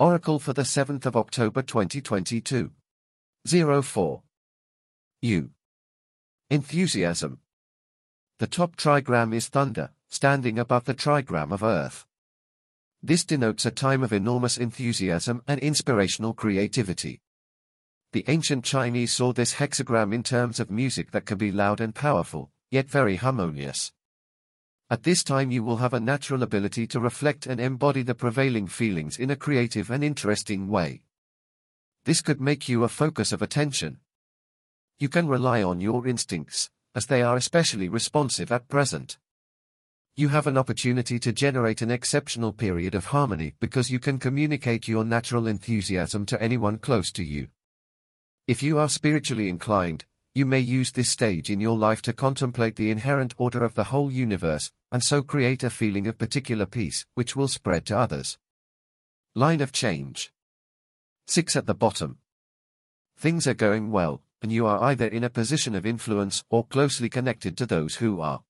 Oracle for the 7th of October 2022. 04. Yu. Enthusiasm. The top trigram is thunder, standing above the trigram of earth. This denotes a time of enormous enthusiasm and inspirational creativity. The ancient Chinese saw this hexagram in terms of music that can be loud and powerful, yet very harmonious. At this time you will have a natural ability to reflect and embody the prevailing feelings in a creative and interesting way. This could make you a focus of attention. You can rely on your instincts, as they are especially responsive at present. You have an opportunity to generate an exceptional period of harmony because you can communicate your natural enthusiasm to anyone close to you. If you are spiritually inclined, you may use this stage in your life to contemplate the inherent order of the whole universe, and so create a feeling of particular peace, which will spread to others. Line of change. 6 at the bottom. Things are going well, and you are either in a position of influence or closely connected to those who are.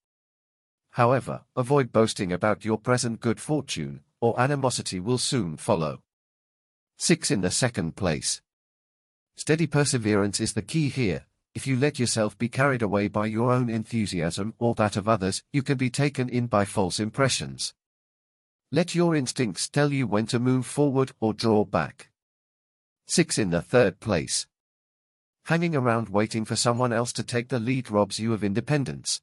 However, avoid boasting about your present good fortune, or animosity will soon follow. 6 in the second place. Steady perseverance is the key here, if you let yourself be carried away by your own enthusiasm or that of others, you can be taken in by false impressions. Let your instincts tell you when to move forward or draw back. 6 in the third place. Hanging around waiting for someone else to take the lead robs you of independence.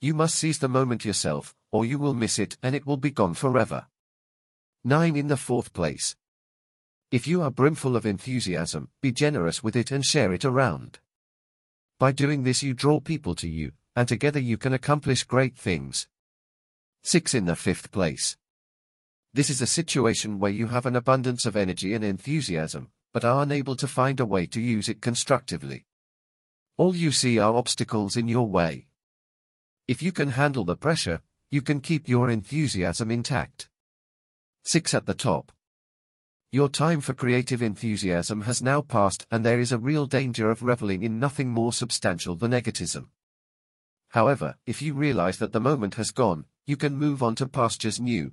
You must seize the moment yourself, or you will miss it and it will be gone forever. 9 in the fourth place. If you are brimful of enthusiasm, be generous with it and share it around. By doing this you draw people to you, and together you can accomplish great things. 6 in the fifth place. This is a situation where you have an abundance of energy and enthusiasm, but are unable to find a way to use it constructively. All you see are obstacles in your way. If you can handle the pressure, you can keep your enthusiasm intact. 6 at the top. Your time for creative enthusiasm has now passed and there is a real danger of reveling in nothing more substantial than egotism. However, if you realize that the moment has gone, you can move on to pastures new,